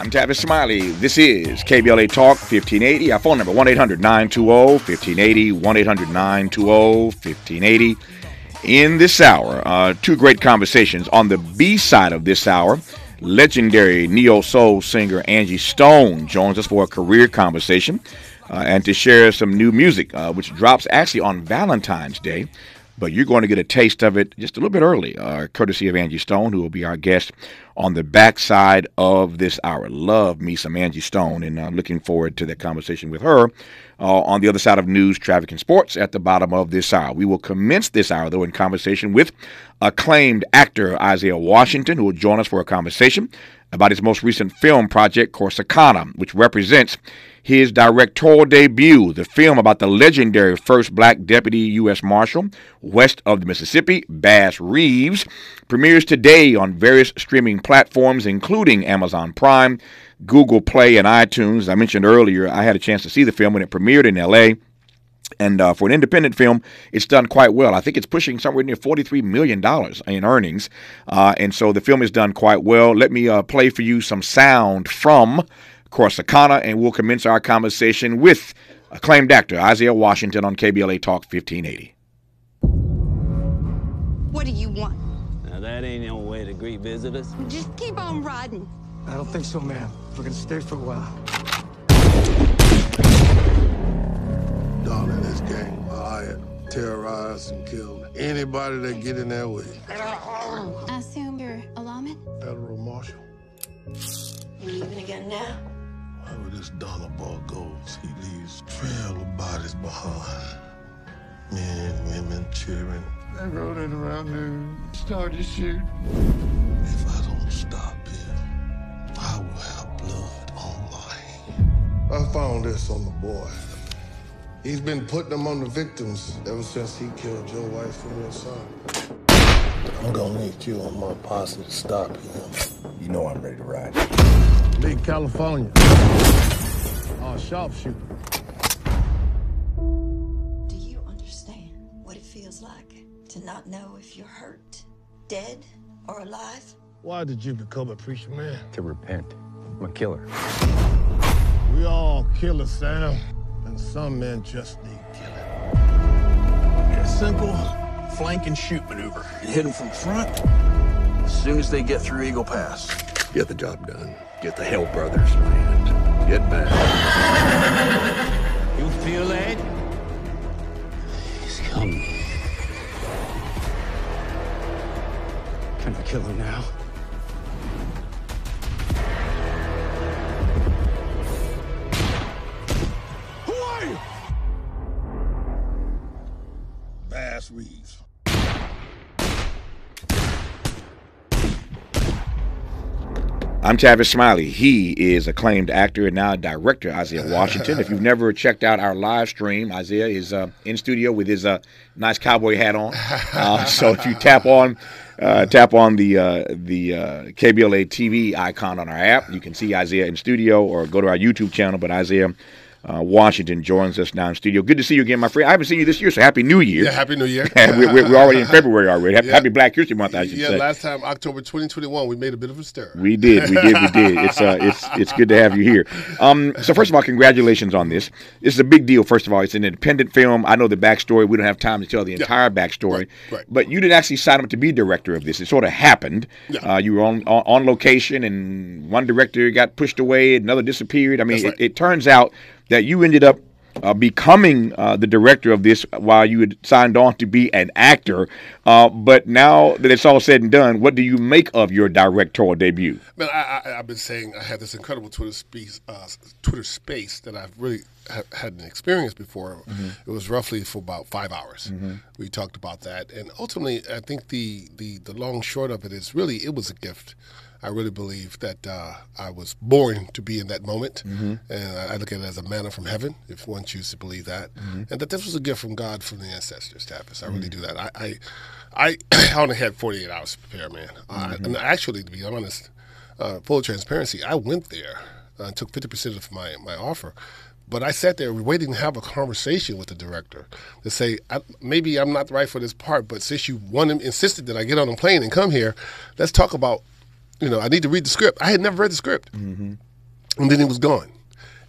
I'm Tavis Smiley. This is KBLA Talk 1580. Our phone number 1 800 920 1580. 1 800 920 1580. In this hour, uh, two great conversations. On the B side of this hour, legendary neo soul singer Angie Stone joins us for a career conversation uh, and to share some new music, uh, which drops actually on Valentine's Day but you're going to get a taste of it just a little bit early, uh, courtesy of Angie Stone, who will be our guest on the backside of this hour. Love me some Angie Stone, and I'm looking forward to that conversation with her uh, on the other side of news, traffic, and sports at the bottom of this hour. We will commence this hour, though, in conversation with acclaimed actor Isaiah Washington, who will join us for a conversation about his most recent film project, Corsicana, which represents his directorial debut, the film about the legendary first black deputy U.S. Marshal west of the Mississippi, Bass Reeves, premieres today on various streaming platforms, including Amazon Prime, Google Play, and iTunes. As I mentioned earlier, I had a chance to see the film when it premiered in L.A. And uh, for an independent film, it's done quite well. I think it's pushing somewhere near $43 million in earnings. Uh, and so the film is done quite well. Let me uh, play for you some sound from Corsicana, and we'll commence our conversation with acclaimed actor Isaiah Washington on KBLA Talk 1580. What do you want? Now, that ain't no way to greet visitors. Just keep on riding. I don't think so, ma'am. We're gonna stay for a while. Down in this gang, hired, terrorized, and killed anybody that get in their way. I assume you're a lawman? Federal Marshal. You leaving again now? Wherever this dollar ball goes, he leaves trail of bodies behind. Men, women, children. They rode in around noon, started shooting. If I don't stop him, I will have blood on my hand. I found this on the boy. He's been putting them on the victims ever since he killed your wife and your son. I'm gonna need you on my posse to stop him. You know I'm ready to ride. Big California. Oh, sharpshooter. Do you understand what it feels like to not know if you're hurt, dead, or alive? Why did you become a preacher man? To repent. I'm a killer. We all killers, Sam. And some men just need killing. A simple flank and shoot maneuver. You hit them from front as soon as they get through Eagle Pass. Get the job done. Get the Hell Brothers land. Get back. You feel that? He's coming. Can I kill him now? Who are you? Bass Reeves. I'm Tavis Smiley. He is acclaimed actor and now director Isaiah Washington. if you've never checked out our live stream, Isaiah is uh, in studio with his uh, nice cowboy hat on. Uh, so if you tap on uh, tap on the uh, the uh, KBLA TV icon on our app, you can see Isaiah in studio, or go to our YouTube channel. But Isaiah uh, Washington joins us now in studio. Good to see you again, my friend. I haven't seen you this year, so happy New Year. Yeah, Happy New Year. we're, we're, already in February already. Happy, Yeah. happy Black History Month, I should yeah, say. last time October 2021, we made a bit of a stir. We did, we did, we did. It's uh, it's it's good to have you here. Um, so first of all, congratulations on this. This is a big deal. First of all, it's an independent film. I know the backstory. We don't have time to tell the entire backstory, Right, right. but you didn't actually sign up to be director of this. It sort of happened. Yeah. Uh, you were on, on on location, and one director got pushed away, another disappeared. I mean, right. it, it turns out that you ended up. Uh, becoming uh, the director of this while you had signed on to be an actor. Uh, but now that it's all said and done, what do you make of your directorial debut? Man, I, I, I've been saying I had this incredible Twitter space, uh, Twitter space that I've really ha- hadn't experienced before. It was roughly for about five hours. We talked about that, and ultimately, I think the, the the long short of it is really it was a gift. I really believe that uh, I was born to be in that moment, and I I look at it as a manna from heaven, if one chooses to believe that, and that this was a gift from God from the ancestors. Tavis, I really do that. I, I, I, I only had 48 hours to prepare, man. Uh, and actually, to be honest, uh, full transparency, I went there uh, and took 50% of my, my offer. But I sat there waiting to have a conversation with the director to say, I, maybe I'm not the right for this part, but since you wanted, insisted that I get on a plane and come here, let's talk about, you know, I need to read the script. I had never read the script. and then he was gone.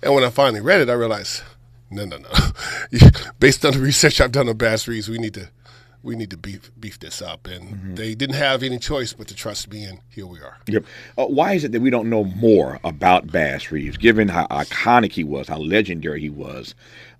And when I finally read it, I realized, no, no, no. Based on the research I've done on Bass Reeves, we need to we need to beef beef this up. And mm-hmm. they didn't have any choice but to trust me, and here we are. Yep. Uh, why is it that we don't know more about Bass Reeves, given how iconic he was, how legendary he was?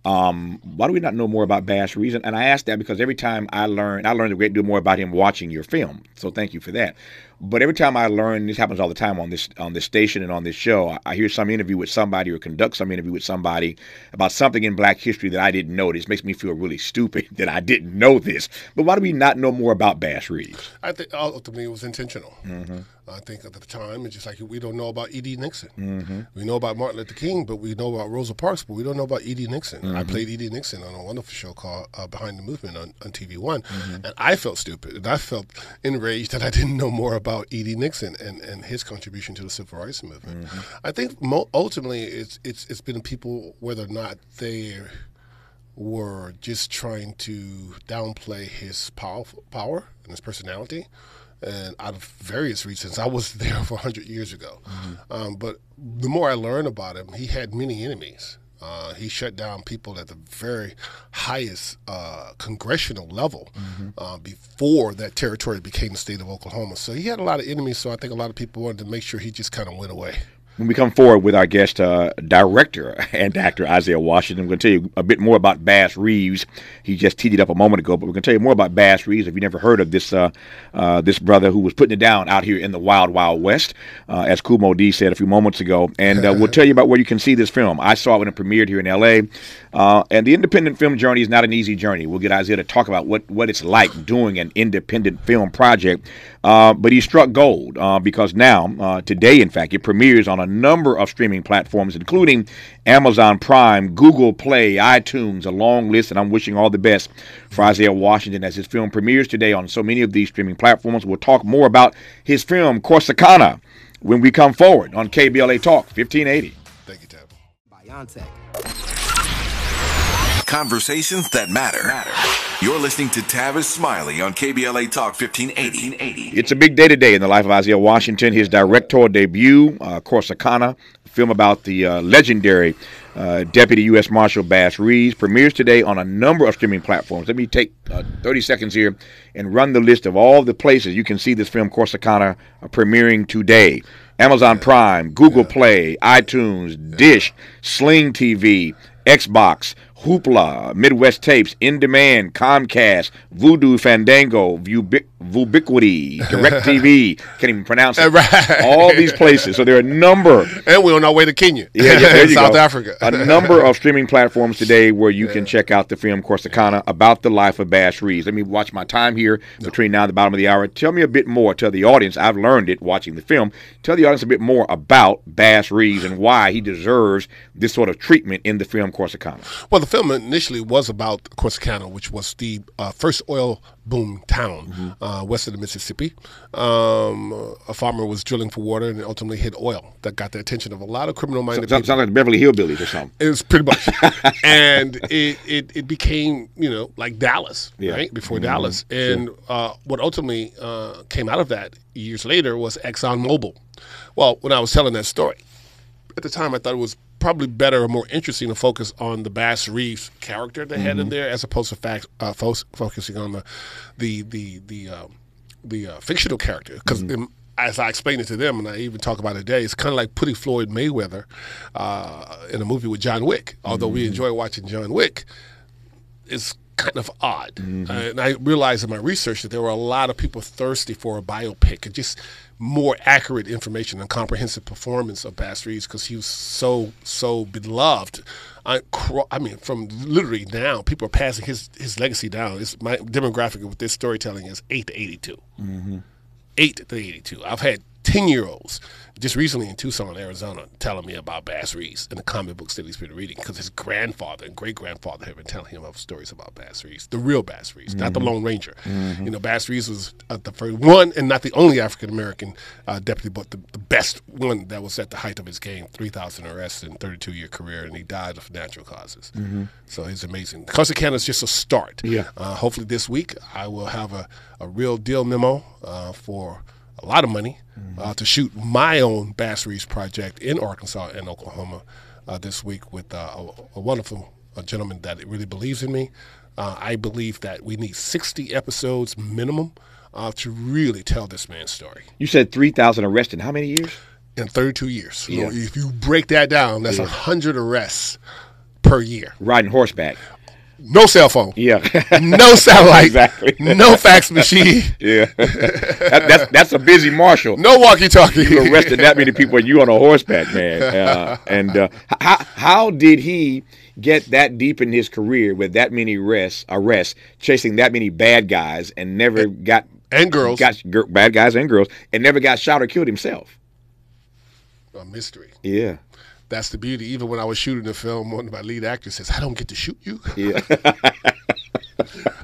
Um, why do we not know more about Bass Reeves? And I ask that because every time I learn, I learned a great deal more about him watching your film. So thank you for that. But every time I learn, this happens all the time on this on this station and on this show. I, I hear some interview with somebody or conduct some interview with somebody about something in Black history that I didn't know. This makes me feel really stupid that I didn't know this. But why do we not know more about Bass Reeves? I think ultimately it was intentional. Mm-hmm. I think at the time it's just like we don't know about E.D. Nixon. Mm-hmm. We know about Martin Luther King, but we know about Rosa Parks, but we don't know about E.D. Nixon. Mm-hmm. I played E.D. Nixon on a wonderful show called uh, Behind the Movement on, on TV One, mm-hmm. and I felt stupid and I felt enraged that I didn't know more about E.D. Nixon and, and his contribution to the civil rights movement. Mm-hmm. I think mo- ultimately it's it's it's been people whether or not they were just trying to downplay his power, power and his personality. And out of various reasons, I was there for 100 years ago. Mm-hmm. Um, but the more I learn about him, he had many enemies. Uh, he shut down people at the very highest uh, congressional level mm-hmm. uh, before that territory became the state of Oklahoma. So he had a lot of enemies. So I think a lot of people wanted to make sure he just kind of went away when we come forward with our guest uh, director and actor Isaiah Washington, I'm going to tell you a bit more about Bass Reeves. He just teed it up a moment ago, but we're going to tell you more about Bass Reeves. If you never heard of this uh, uh, this brother who was putting it down out here in the wild, wild west, uh, as Moe Dee said a few moments ago, and uh, we'll tell you about where you can see this film. I saw it when it premiered here in L.A. Uh, and the independent film journey is not an easy journey. We'll get Isaiah to talk about what, what it's like doing an independent film project. But he struck gold because now, today, in fact, it premieres on a number of streaming platforms, including Amazon Prime, Google Play, iTunes, a long list. And I'm wishing all the best for Isaiah Washington as his film premieres today on so many of these streaming platforms. We'll talk more about his film, Corsicana, when we come forward on KBLA Talk 1580. Thank you, Tab. Biontech. Conversations that matter. matter. You're listening to Tavis Smiley on KBLA Talk 1580. It's a big day today in the life of Isaiah Washington. His directorial debut, uh, Corsicana, a film about the uh, legendary uh, Deputy U.S. Marshal Bass Reeves, premieres today on a number of streaming platforms. Let me take uh, 30 seconds here and run the list of all the places you can see this film, Corsicana, uh, premiering today. Amazon Prime, Google Play, iTunes, Dish, Sling TV, Xbox, Hoopla, Midwest Tapes, In Demand, Comcast, Vudu, Fandango, Vubiquity, DirecTV, can't even pronounce it. Right. All these places. So there are a number. And we're on our way to Kenya. Yeah, yeah South go. Africa. a number of streaming platforms today where you yeah. can check out the film Corsicana about the life of Bass Reeves. Let me watch my time here between now and the bottom of the hour. Tell me a bit more. Tell the audience, I've learned it watching the film. Tell the audience a bit more about Bass Reeves and why he deserves this sort of treatment in the film Corsicana. Well, the film initially was about Corsicana, which was the uh, first oil boom town mm-hmm. uh, west of the Mississippi. Um, a farmer was drilling for water and ultimately hit oil that got the attention of a lot of criminal-minded so, people. Sounds like Beverly Hillbillies or something. It was pretty much, and it, it, it became you know like Dallas, yeah. right before mm-hmm. Dallas, and sure. uh, what ultimately uh, came out of that years later was Exxon Mobil. Well, when I was telling that story, at the time I thought it was probably better or more interesting to focus on the Bass Reeves character they mm-hmm. had in mm-hmm. there, as opposed to fact, uh, fo- focusing on the the the the um, the uh, fictional character. Because mm-hmm. as I explained it to them, and I even talk about it today, it's kind of like putting Floyd Mayweather uh, in a movie with John Wick. Although mm-hmm. we enjoy watching John Wick, it's kind of odd. Mm-hmm. and I realized in my research that there were a lot of people thirsty for a biopic and just more accurate information and comprehensive performance of Bass Reeves because he was so so beloved. I, I mean, from literally now, people are passing his his legacy down. It's my demographic with this storytelling is eight to eighty two. mm mm-hmm. Eight to eighty two. I've had ten year olds just recently in Tucson, Arizona, telling me about Bass Reeves and the comic books that he's been reading because his grandfather and great grandfather have been telling him of stories about Bass Reeves, the real Bass Reeves, mm-hmm. not the mm-hmm. Lone Ranger. Mm-hmm. You know, Bass Reeves was uh, the first one and not the only African American uh, deputy, but the, the, best one that was at the height of his game 3,000 arrests in 32 year career, and he died of natural causes. Mm-hmm. So he's amazing. Corsicana is just a start. Yeah. Uh, hopefully this week I will have a, a real deal memo uh, for a lot of money uh, to shoot my own Bass Reeves project in Arkansas and Oklahoma uh, this week with uh, a, a wonderful uh, gentleman that really believes in me. Uh, I believe that we need 60 episodes minimum uh, to really tell this man's story. You said 3,000 arrests in how many years? In 32 years. So Yeah. if you break that down, that's a Yeah. 100 arrests per year. Riding horseback. No cell phone. Yeah. No satellite. Exactly. No fax machine. Yeah. that, that's that's a busy marshal. No walkie-talkie. You arrested that many people and you on a horseback, man. Uh, and uh, how how did he get that deep in his career with that many arrests, arrests, chasing that many bad guys, and never got and girls got bad guys and girls, and never got shot or killed himself? A mystery. Yeah. That's the beauty. Even when I was shooting the film, one of my lead actors says, "I don't get to shoot you." Yeah.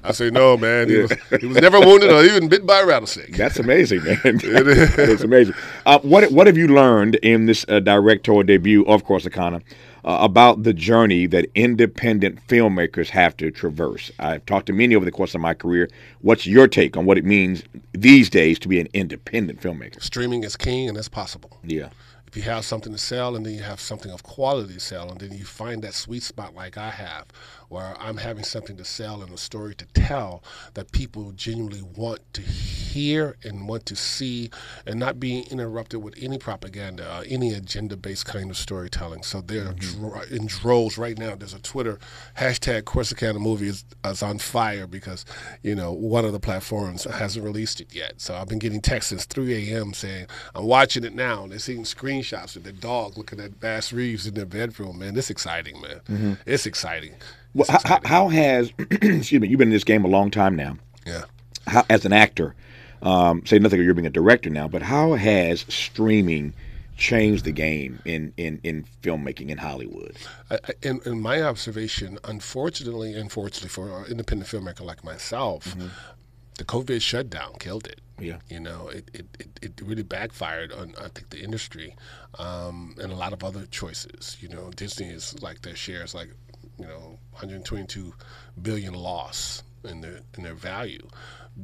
I say, "No, man. He, was, he was never wounded or even bit by a rattlesnake." That's amazing, man. It's amazing. Uh, what what have you learned in this uh, directorial debut of Corsicana uh, about the journey that independent filmmakers have to traverse? I've talked to many over the course of my career. What's your take on what it means these days to be an independent filmmaker? Streaming is king, and it's possible. Yeah. If you have something to sell, and then you have something of quality to sell, and then you find that sweet spot like I have, where I'm having something to sell and a story to tell that people genuinely want to hear and want to see, and not being interrupted with any propaganda, uh, any agenda-based kind of storytelling. So they're dro- in droves right now. There's a Twitter hashtag Corsicana movie is, is on fire because you know one of the platforms hasn't released it yet. So I've been getting texts since 3 a.m. saying I'm watching it now. And they're seeing screenshots of their dog looking at Bass Reeves in their bedroom. Man, it's exciting, man. Mhm. It's exciting. Well, how, how- has excuse me? You've been in this game a long time now. Yeah. How, as an actor, um, say nothing of you're being a director now, but how has streaming changed the game in in in filmmaking in Hollywood? I, in, in my observation, unfortunately, unfortunately for an independent filmmaker like myself, the COVID shutdown killed it. Yeah. You know, it, it, it, it really backfired on, I think, the industry um, and a lot of other choices. You know, Disney is like their shares, like, you know, 122 billion loss in their in their value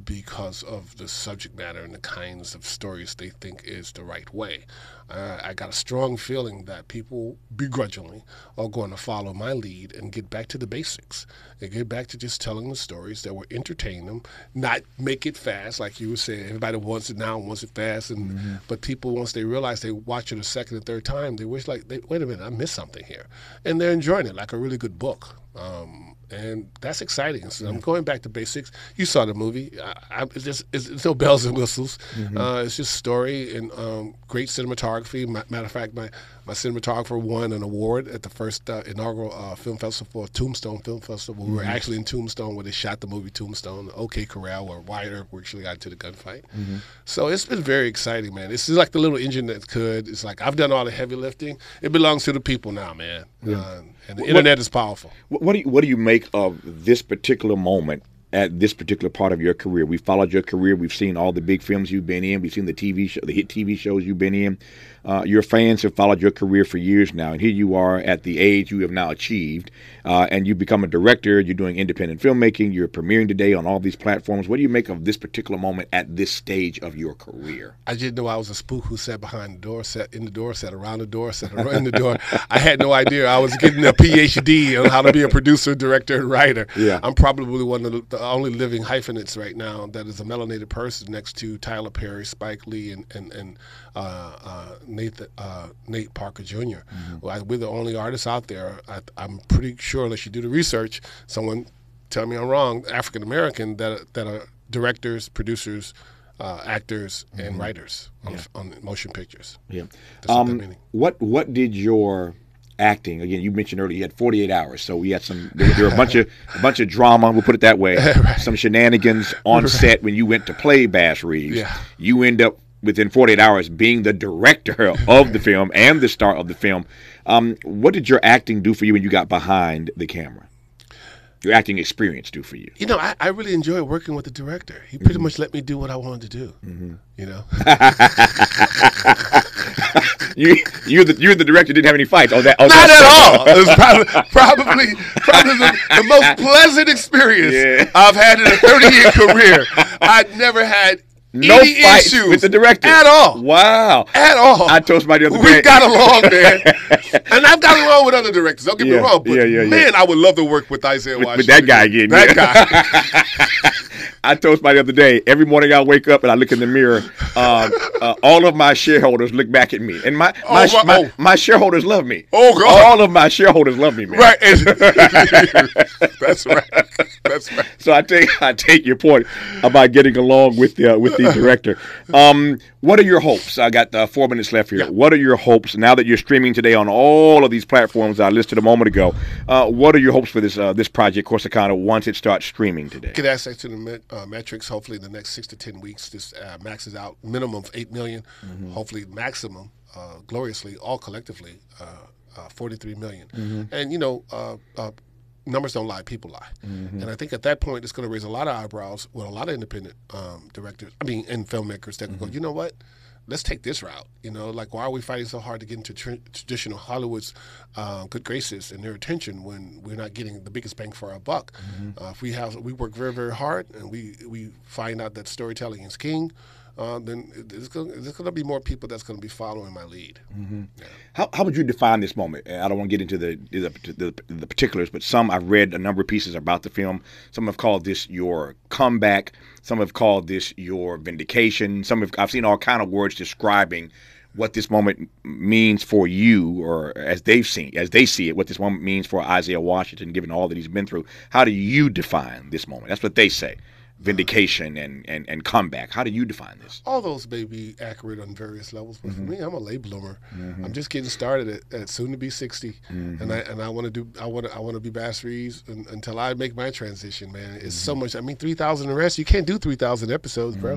because of the subject matter and the kinds of stories they think is the right way. Uh, I got a strong feeling that people begrudgingly are going to follow my lead and get back to the basics and get back to just telling the stories that will entertain them, not make it fast, like you were saying. Everybody wants it now, and wants it fast, and but people once they realize they watch it a second and third time, they wish like, they, wait a minute, I missed something here, and they're enjoying it like a really good book. Um, and that's exciting. So I'm going back to basics. You saw the movie. I, I, it's just it's, it's no bells and whistles. Mhm. Uh, it's just story and um, great cinematography. Ma- Matter of fact, my, my cinematographer won an award at the first uh, inaugural uh, film festival, Tombstone Film Festival. We were Mhm. actually in Tombstone where they shot the movie Tombstone. OK Corral, where Wyatt Earp actually got into the gunfight. Mhm. So it's been very exciting, man. It's like the little engine that could. It's like I've done all the heavy lifting. It belongs to the people now, man. Yeah. And the What- internet is powerful. What do you what do you make of this particular moment at this particular part of your career? We followed your career. We've seen all the big films you've been in. We've seen the TV show, the hit TV shows you've been in. Uh, your fans have followed your career for years now, and here you are at the age you have now achieved, uh, and you become a director. You're doing independent filmmaking. You're premiering today on all these platforms. What do you make of this particular moment at this stage of your career? I didn't know I was a spook who sat behind the door, sat in the door, sat around the door, sat in the door. I had no idea I was getting a PhD on how to be a producer, director, and writer. Yeah. I'm probably one of the only living hyphenates right now that is a melanated person next to Tyler Perry, Spike Lee, and and, and uh, uh, Nathan, uh, Nate Parker junior I- we're the only artists out there. I, I'm pretty sure, unless you do the research, someone tell me I'm wrong. African American that that are directors, producers, uh, actors, and writers on, on motion pictures. Yeah. That's what that Um, what what did your acting again? You mentioned earlier you had 48 hours, so we had some. There, there were a bunch of a bunch of drama. We'll put it that way. Some shenanigans on Right. set when you went to play Bass Reeves. Yeah. You end up within 48 hours being the director of the film and the star of the film. Um, what did your acting do for you when you got behind the camera? Your acting experience do for you? You know, I, I really enjoy working with the director. He pretty Mm-hmm. much let me do what I wanted to do. You know, you you the you the director didn't have any fights. Oh, that oh, not at all. It was probably probably, probably the, the most pleasant experience Yeah. I've had in a 30 year career. I'd never had No any fights issues with the director at all. Wow. At all. I told somebody the other we got along, man. and I've got along with other directors. Don't get Yeah, me wrong, but yeah, yeah, man, I would love to work with Isaiah with, Washington. with that guy again. That guy. I told somebody the other day. Every morning I wake up and I look in the mirror. Uh, uh, all of my shareholders look back at me, and my my, Oh, my- my, oh. my shareholders love me. Oh, God. All of my shareholders love me, man. right. That's right. That's right. So I take I take your point about getting along with the uh, with the director. Um, what are your hopes? I got uh, four minutes left here. What are your hopes now that you're streaming today on all of these platforms I listed a moment ago? Uh, what are your hopes for this uh, this project Corsicana once it starts streaming today? Get access to the uh, metrics. Hopefully, in the next six to ten weeks, this uh, maxes out minimum of eight million. Mm-hmm. Hopefully, maximum, uh, gloriously, all collectively, uh, uh, forty-three million. Mm-hmm. And you know, uh, uh, numbers don't lie; people lie. Mm-hmm. And I think at that point, it's going to raise a lot of eyebrows with a lot of independent um, directors. I mean, and filmmakers that Mm-hmm. go, you know what? Let's take this route. You know, like why are we fighting so hard to get into tr- traditional Hollywood's uh, good graces and their attention when we're not getting the biggest bang for our buck? Mm-hmm. Uh, if we have, we work very, very hard, and we we find out that storytelling is king. Uh, then there's going to be more people that's going to be following my lead. How, how would you define this moment? I don't want to get into the, the the the particulars, but some I've read a number of pieces about the film. Some have called this your comeback. Some have called this your vindication. Some have I've seen all kind of words describing what this moment means for you, or as they've seen, as they see it, what this moment means for Isaiah Washington, given all that he's been through. How do you define this moment? That's what they say, vindication and and, and comeback. How do you define this? all those may be accurate on various levels, but for mm-hmm. me, I'm a late bloomer. Mm-hmm. I'm just getting started at, at soon to be 60, and I mm-hmm. and I want to do I want I want to be Bass Reeves un, until I make my transition. Man, it's so much. I mean, 3,000 arrests. You can't do 3,000 episodes, bro.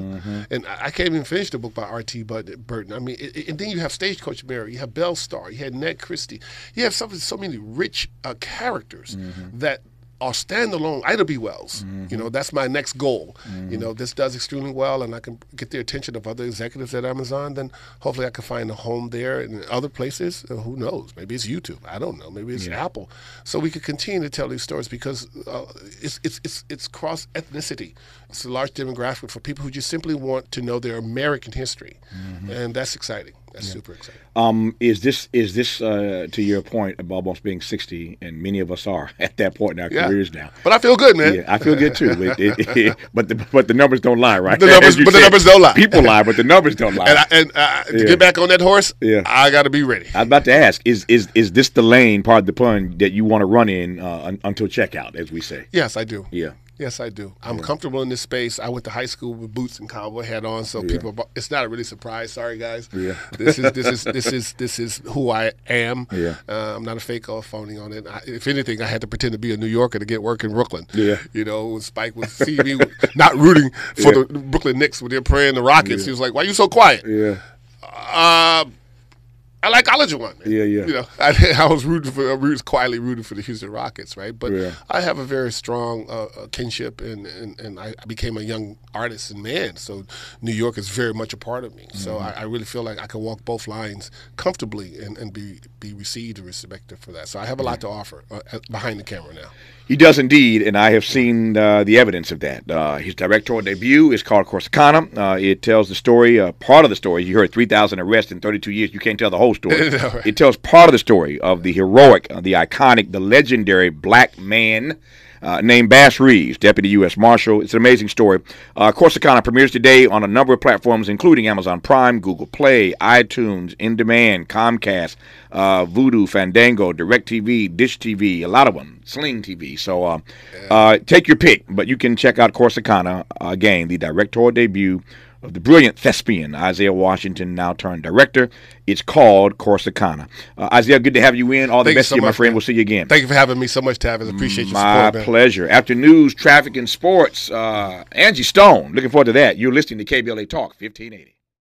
And I, I can't even finish the book by R.T. Burton. I mean, it, it- and then you have Stagecoach Mary, you have Belle Starr, you had Ned Christie, you have so, so many rich uh, characters that are standalone Ida B. Wells. You know, that's my next goal. You know, this does extremely well, and I can get the attention of other executives at Amazon. Then hopefully I can find a home there and other places. Uh, who knows? Maybe it's YouTube. I don't know. Maybe it's Apple. So we could continue to tell these stories because uh, it's it's it's it's cross ethnicity. It's a large demographic for people who just simply want to know their American history, and that's exciting. That's super exciting. Um, is this is this uh, to your point of almost being sixty, and many of us are at that point in our Yeah. careers now. But I feel good, man. Yeah, I feel good too. It- it- it- but the but the numbers don't lie, right? The numbers- but the numbers don't lie. People lie, but the numbers don't lie. And, I, and uh, to Yeah. get back on that horse, Yeah. I got to be ready. I'm about to ask: Is is is this the lane, part of the pun, that you want to run in uh, un- until checkout, as we say? Yes, I do. Yeah. Yes, I do. I'm comfortable in this space. I went to high school with boots and cowboy hat on, so people. It's not a really surprise. Sorry, guys. Yeah. This is this is this is this is who I am. Yeah. Uh, I'm not a fake or a phony on it. I, if anything, I had to pretend to be a New Yorker to get work in Brooklyn. Yeah. You know, when Spike was see me not rooting for the Brooklyn Knicks when they're playing the Rockets, he was like, "Why are you so quiet?" Yeah. Uh, I like Olajuwon. man. Yeah, yeah. You know, I, I was rooting for, I was quietly rooting for the Houston Rockets, right? But Yeah. I have a very strong uh, uh, kinship, and, and, and I became a young artist and man. So New York is very much a part of me. So Mm-hmm. I, I really feel like I can walk both lines comfortably and, and be be received and respected for that. So I have a lot to offer uh, uh, behind the camera now. He does indeed, and I have seen uh, the evidence of that. Uh, his directorial debut is called Corsicana. Uh, it tells the story, uh, part of the story. You heard 3,000 arrests in 32 years. You can't tell the whole story. No, right. It tells part of the story of the heroic, uh, the iconic, the legendary black man uh, named Bass Reeves, Deputy U.S. Marshal. It's an amazing story. Uh, Corsicana premieres today on a number of platforms, including Amazon Prime, Google Play, iTunes, In Demand, Comcast, uh, Vudu, Fandango, DirecTV, Dish TV, a lot of them, Sling TV. So uh, uh, take your pick, but you can check out Corsicana uh, again, the directorial debut of the brilliant thespian Isaiah Washington, now turned director. It's called Corsicana. Uh, Isaiah, good to have you in. All the Thank best so to you, my much, friend. man. We'll see you again. Thank you for having me so much, Tavis. Appreciate your My support, man. pleasure. After news, traffic, and sports, uh, Angie Stone. Looking forward to that. You're listening to KBLA Talk 1580.